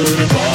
Everybody's